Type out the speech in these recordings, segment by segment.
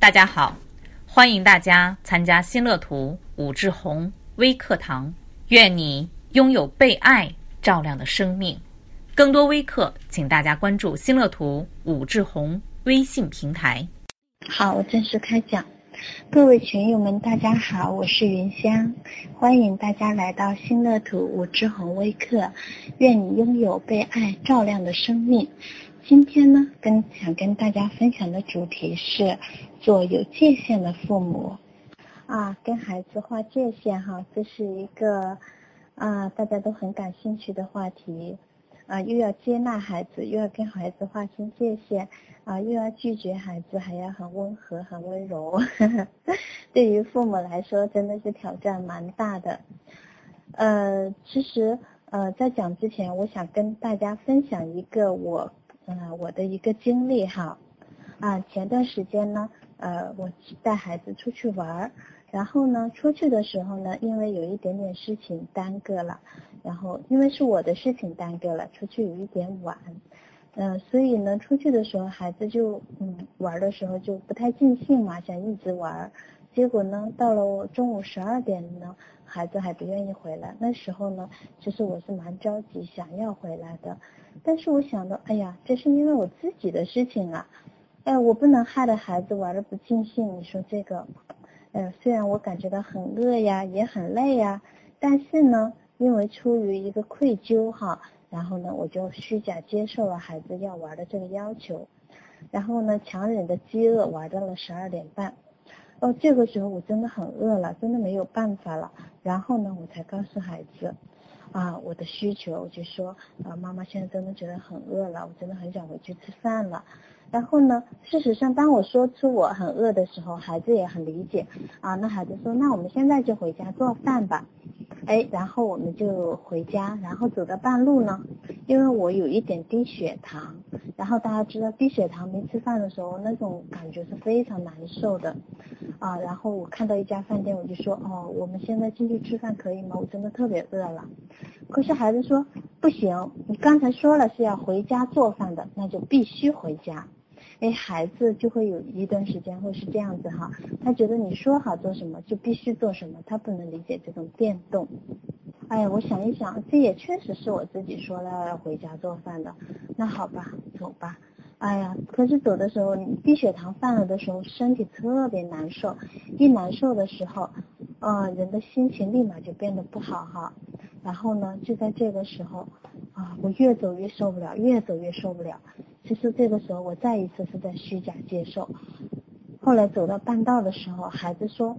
大家好，欢迎大家参加新乐图武志红微课堂。愿你拥有被爱照亮的生命。更多微课，请大家关注新乐图武志红微信平台。好，我正式开讲。各位群友们，大家好，我是云香，欢迎大家来到新乐土武志红微课。愿你拥有被爱照亮的生命。今天呢，跟想跟大家分享的主题是做有界限的父母啊，跟孩子划界限哈，这是一个啊大家都很感兴趣的话题啊，又要接纳孩子，又要跟孩子划清界限啊，又要拒绝孩子，还要很温和、很温柔，对于父母来说真的是挑战蛮大的。呃，其实呃在讲之前，我想跟大家分享一个我。呃，我的一个经历哈，啊，前段时间呢，呃，我带孩子出去玩儿，然后呢，出去的时候呢，因为有一点点事情耽搁了，然后因为是我的事情耽搁了，出去有一点晚，嗯，所以呢，出去的时候孩子就嗯玩的时候就不太尽兴嘛，想一直玩，结果呢，到了中午十二点呢，孩子还不愿意回来，那时候呢，其实我是蛮着急，想要回来的。但是我想到，哎呀，这是因为我自己的事情啊，哎，我不能害得孩子玩的不尽兴。你说这个，呃，虽然我感觉到很饿呀，也很累呀，但是呢，因为出于一个愧疚哈，然后呢，我就虚假接受了孩子要玩的这个要求，然后呢，强忍着饥饿玩到了十二点半。哦，这个时候我真的很饿了，真的没有办法了，然后呢，我才告诉孩子。啊，我的需求，我就说，啊，妈妈现在真的觉得很饿了，我真的很想回去吃饭了。然后呢，事实上，当我说出我很饿的时候，孩子也很理解。啊，那孩子说，那我们现在就回家做饭吧。哎，然后我们就回家，然后走到半路呢，因为我有一点低血糖，然后大家知道低血糖没吃饭的时候，那种感觉是非常难受的，啊，然后我看到一家饭店，我就说，哦，我们现在进去吃饭可以吗？我真的特别饿了。可是孩子说不行，你刚才说了是要回家做饭的，那就必须回家。哎，孩子就会有一段时间会是这样子哈，他觉得你说好做什么就必须做什么，他不能理解这种变动。哎呀，我想一想，这也确实是我自己说了要回家做饭的。那好吧，走吧。哎呀，可是走的时候，低血糖犯了的时候，身体特别难受。一难受的时候，啊，人的心情立马就变得不好哈。然后呢，就在这个时候，啊，我越走越受不了，越走越受不了。其实这个时候，我再一次是在虚假接受。后来走到半道的时候，孩子说：“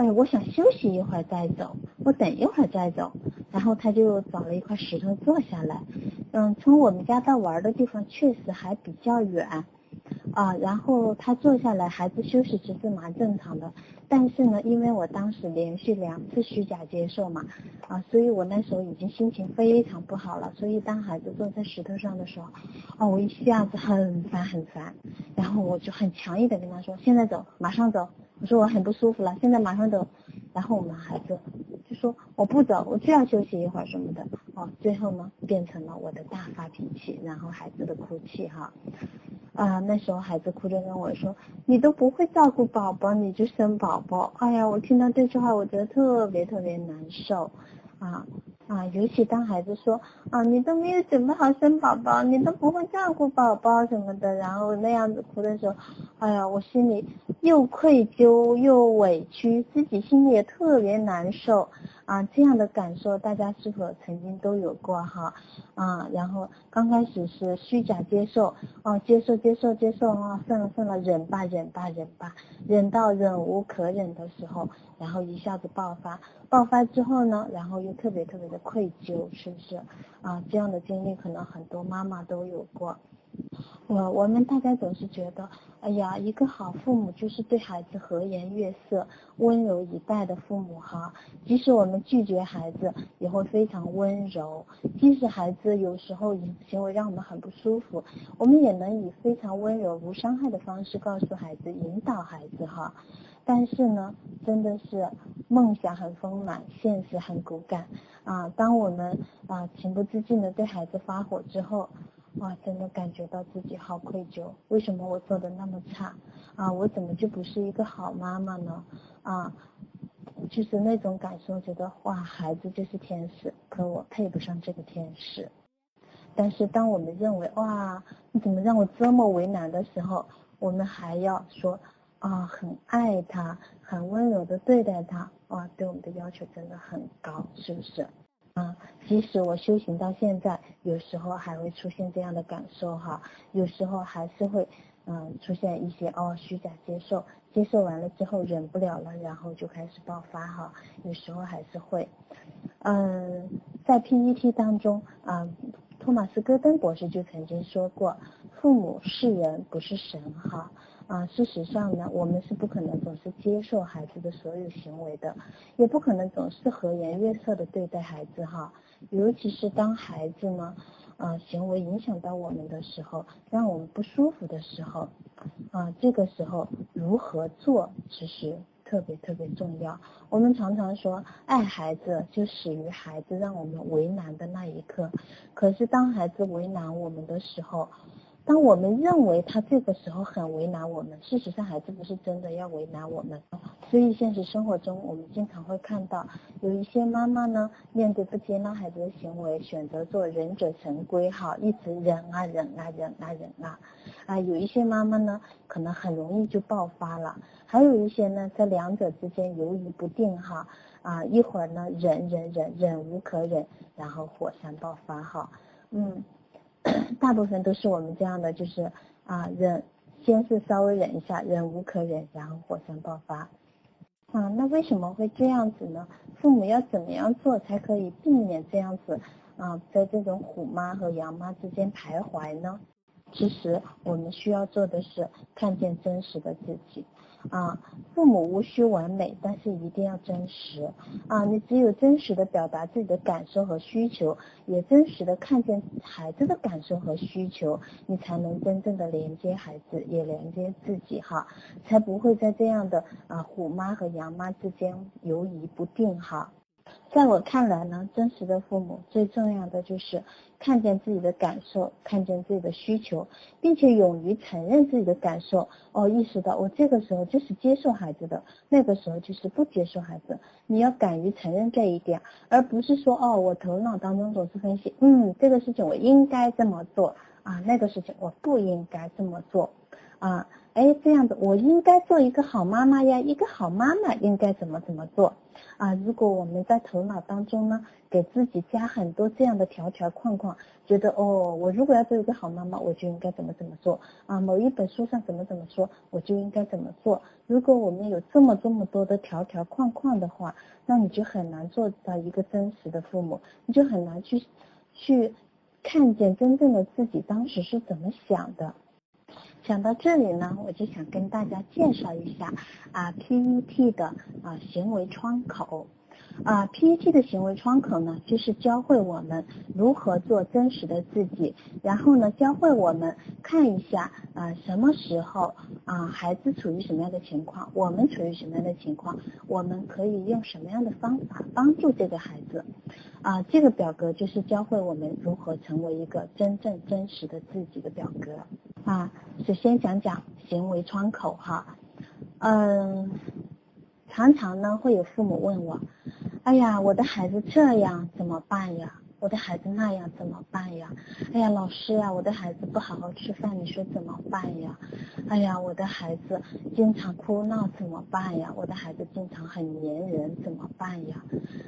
哎，我想休息一会儿再走，我等一会儿再走。”然后他就找了一块石头坐下来。嗯，从我们家到玩的地方确实还比较远。啊，然后他坐下来，孩子休息其实蛮正常的。但是呢，因为我当时连续两次虚假接受嘛，啊，所以我那时候已经心情非常不好了。所以当孩子坐在石头上的时候，哦，我一下子很烦很烦，然后我就很强硬的跟他说：“现在走，马上走。”我说我很不舒服了，现在马上走。然后我们孩子就说：“我不走，我就要休息一会儿什么的。”哦，最后呢，变成了我的大发脾气，然后孩子的哭泣哈。啊，那时候孩子哭着跟我说：“你都不会照顾宝宝，你就生宝宝。”哎呀，我听到这句话，我觉得特别特别难受，啊啊，尤其当孩子说：“啊，你都没有准备好生宝宝，你都不会照顾宝宝什么的。”然后那样子哭的时候，哎呀，我心里又愧疚又委屈，自己心里也特别难受。啊，这样的感受大家是否曾经都有过哈？啊，然后刚开始是虚假接受，哦，接受接受接受啊，算了算了，忍吧忍吧忍吧，忍到忍无可忍的时候，然后一下子爆发，爆发之后呢，然后又特别特别的愧疚，是不是？啊，这样的经历可能很多妈妈都有过。我我们大家总是觉得，哎呀，一个好父母就是对孩子和颜悦色、温柔以待的父母哈。即使我们拒绝孩子，也会非常温柔；即使孩子有时候行为让我们很不舒服，我们也能以非常温柔、无伤害的方式告诉孩子、引导孩子哈。但是呢，真的是梦想很丰满，现实很骨感啊。当我们啊情不自禁的对孩子发火之后，哇，真的感觉到自己好愧疚，为什么我做的那么差啊？我怎么就不是一个好妈妈呢？啊，就是那种感受，觉得哇，孩子就是天使，可我配不上这个天使。但是当我们认为哇，你怎么让我这么为难的时候，我们还要说啊，很爱他，很温柔的对待他，哇，对我们的要求真的很高，是不是？啊，即使我修行到现在，有时候还会出现这样的感受哈，有时候还是会嗯出现一些哦虚假接受，接受完了之后忍不了了，然后就开始爆发哈，有时候还是会，嗯，在 PET 当中啊，托马斯戈登博士就曾经说过，父母是人不是神哈。啊，事实上呢，我们是不可能总是接受孩子的所有行为的，也不可能总是和颜悦色的对待孩子哈。尤其是当孩子呢，啊，行为影响到我们的时候，让我们不舒服的时候，啊，这个时候如何做，其实特别特别重要。我们常常说，爱孩子就始于孩子让我们为难的那一刻。可是当孩子为难我们的时候，当我们认为他这个时候很为难我们，事实上孩子不是真的要为难我们。所以现实生活中，我们经常会看到有一些妈妈呢，面对不接纳孩子的行为，选择做忍者神龟，哈，一直忍啊忍啊忍啊忍啊。啊，有一些妈妈呢，可能很容易就爆发了；还有一些呢，在两者之间犹豫不定，哈，啊，一会儿呢忍忍忍忍无可忍，然后火山爆发，哈，嗯。大部分都是我们这样的，就是啊忍，先是稍微忍一下，忍无可忍，然后火山爆发。啊，那为什么会这样子呢？父母要怎么样做才可以避免这样子啊，在这种虎妈和羊妈之间徘徊呢？其实我们需要做的是看见真实的自己。啊，父母无需完美，但是一定要真实。啊，你只有真实的表达自己的感受和需求，也真实的看见孩子的感受和需求，你才能真正的连接孩子，也连接自己哈，才不会在这样的啊虎妈和羊妈之间游移不定哈。在我看来呢，真实的父母最重要的就是看见自己的感受，看见自己的需求，并且勇于承认自己的感受。哦，意识到我这个时候就是接受孩子的，那个时候就是不接受孩子。你要敢于承认这一点，而不是说哦，我头脑当中总是分析，嗯，这个事情我应该这么做啊，那个事情我不应该这么做啊。哎，这样子我应该做一个好妈妈呀，一个好妈妈应该怎么怎么做啊？如果我们在头脑当中呢，给自己加很多这样的条条框框，觉得哦，我如果要做一个好妈妈，我就应该怎么怎么做啊？某一本书上怎么怎么说，我就应该怎么做。如果我们有这么这么多的条条框框的话，那你就很难做到一个真实的父母，你就很难去去看见真正的自己当时是怎么想的。讲到这里呢，我就想跟大家介绍一下啊 PET 的啊行为窗口。啊 PET 的行为窗口呢，就是教会我们如何做真实的自己，然后呢，教会我们看一下啊什么时候啊孩子处于什么样的情况，我们处于什么样的情况，我们可以用什么样的方法帮助这个孩子。啊这个表格就是教会我们如何成为一个真正真实的自己的表格。啊，首先讲讲行为窗口哈，嗯，常常呢会有父母问我，哎呀，我的孩子这样怎么办呀？我的孩子那样怎么办呀？哎呀，老师啊，我的孩子不好好吃饭，你说怎么办呀？哎呀，我的孩子经常哭闹怎么办呀？我的孩子经常很粘人怎么办呀？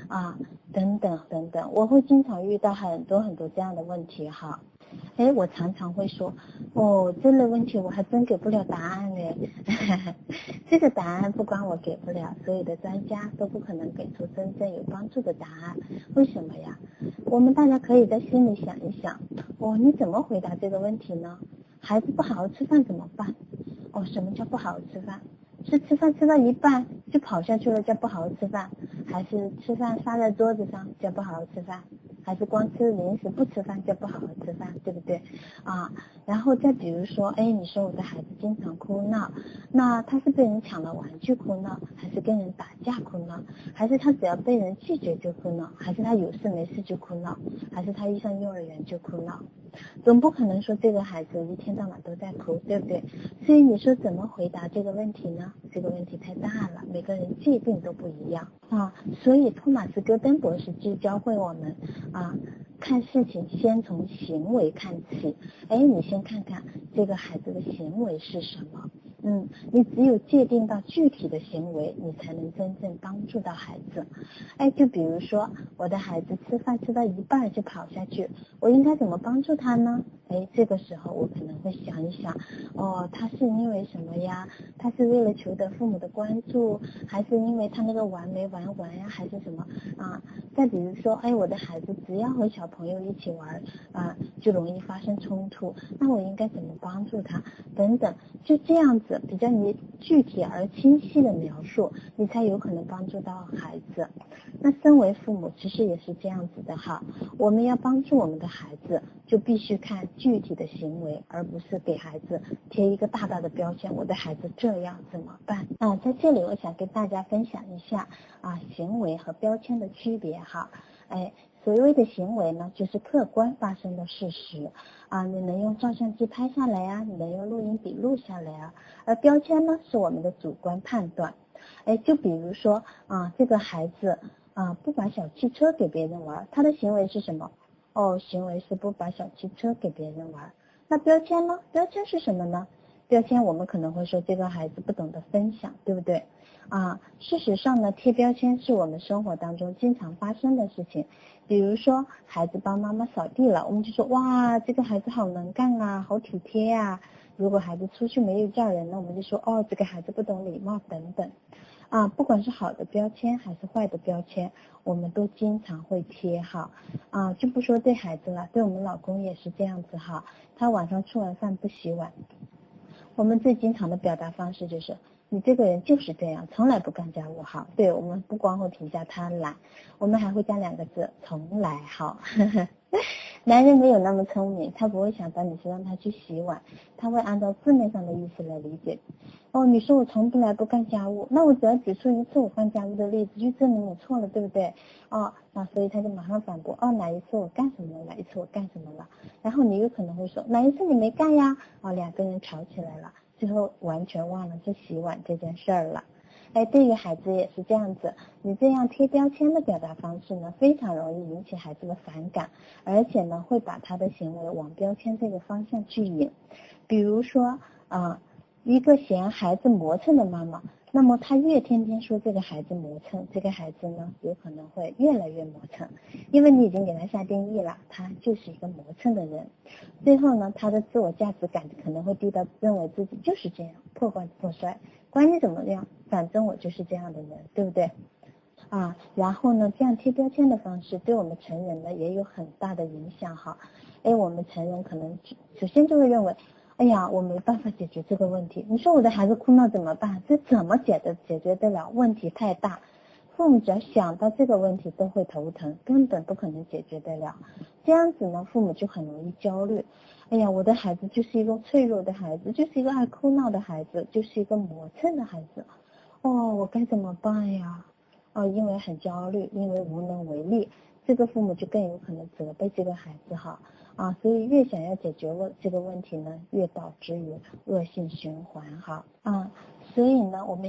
啊，等等等等，我会经常遇到很多很多这样的问题哈。哎，我常常会说，哦，这类问题我还真给不了答案呢。这个答案不光我给不了，所有的专家都不可能给出真正有帮助的答案。为什么呀？我们大家可以在心里想一想，哦，你怎么回答这个问题呢？孩子不好好吃饭怎么办？哦，什么叫不好好吃饭？是吃饭吃到一半就跑下去了叫不好好吃饭，还是吃饭撒在桌子上叫不好好吃饭？还是光吃零食不吃饭就不好好吃饭，对不对？啊，然后再比如说，哎，你说我的孩子经常哭闹，那他是被人抢了玩具哭闹，还是跟人打架哭闹，还是他只要被人拒绝就哭闹，还是他有事没事就哭闹，还是他一上幼儿园就哭闹？总不可能说这个孩子一天到晚都在哭，对不对？所以你说怎么回答这个问题呢？这个问题太大了，每个人界定都不一样啊。所以托马斯戈登博士就教会我们啊，看事情先从行为看起。哎，你先看看这个孩子的行为是什么。嗯，你只有界定到具体的行为，你才能真正帮助到孩子。哎，就比如说我的孩子吃饭吃到一半就跑下去，我应该怎么帮助他呢？哎，这个时候我可能会想一想，哦，他是因为什么呀？他是为了求得父母的关注，还是因为他那个玩没玩完呀？还是什么啊？再比如说，哎，我的孩子只要和小朋友一起玩啊，就容易发生冲突，那我应该怎么帮助他？等等，就这样子。比较你具体而清晰的描述，你才有可能帮助到孩子。那身为父母，其实也是这样子的哈。我们要帮助我们的孩子，就必须看具体的行为，而不是给孩子贴一个大大的标签。我的孩子这样怎么办？啊，在这里我想跟大家分享一下啊，行为和标签的区别哈。哎。所谓的行为呢，就是客观发生的事实啊，你能用照相机拍下来啊，你能用录音笔录下来啊。而标签呢，是我们的主观判断。哎，就比如说啊，这个孩子啊，不把小汽车给别人玩，他的行为是什么？哦，行为是不把小汽车给别人玩。那标签呢？标签是什么呢？标签我们可能会说这个孩子不懂得分享，对不对？啊，事实上呢，贴标签是我们生活当中经常发生的事情。比如说，孩子帮妈妈扫地了，我们就说哇，这个孩子好能干啊，好体贴啊。如果孩子出去没有叫人呢，我们就说哦，这个孩子不懂礼貌等等。啊，不管是好的标签还是坏的标签，我们都经常会贴哈。啊，就不说对孩子了，对我们老公也是这样子哈。他晚上吃完饭不洗碗，我们最经常的表达方式就是。你这个人就是这样，从来不干家务哈。对我们不光会评价他懒，我们还会加两个字，从来哈。男人没有那么聪明，他不会想到你是让他去洗碗，他会按照字面上的意思来理解。哦，你说我从不来不干家务，那我只要举出一次我干家务的例子，就证明我错了，对不对？哦，那所以他就马上反驳，哦，哪一次我干什么了？哪一次我干什么了？然后你有可能会说，哪一次你没干呀？哦，两个人吵起来了。最后完全忘了去洗碗这件事儿了，哎，对于孩子也是这样子，你这样贴标签的表达方式呢，非常容易引起孩子的反感，而且呢，会把他的行为往标签这个方向去引。比如说啊，一个嫌孩子磨蹭的妈妈。那么他越天天说这个孩子磨蹭，这个孩子呢有可能会越来越磨蹭，因为你已经给他下定义了，他就是一个磨蹭的人。最后呢，他的自我价值感可能会低到认为自己就是这样破罐子破摔，管你怎么样，反正我就是这样的人，对不对？啊，然后呢，这样贴标签的方式对我们成人呢也有很大的影响哈。哎，我们成人可能首先就会认为。哎呀，我没办法解决这个问题。你说我的孩子哭闹怎么办？这怎么解的解决得了？问题太大，父母只要想到这个问题都会头疼，根本不可能解决得了。这样子呢，父母就很容易焦虑。哎呀，我的孩子就是一个脆弱的孩子，就是一个爱哭闹的孩子，就是一个磨蹭的孩子。哦，我该怎么办呀？哦，因为很焦虑，因为无能为力，这个父母就更有可能责备这个孩子哈。啊，所以越想要解决问这个问题呢，越导致于恶性循环哈。啊，所以呢，我们。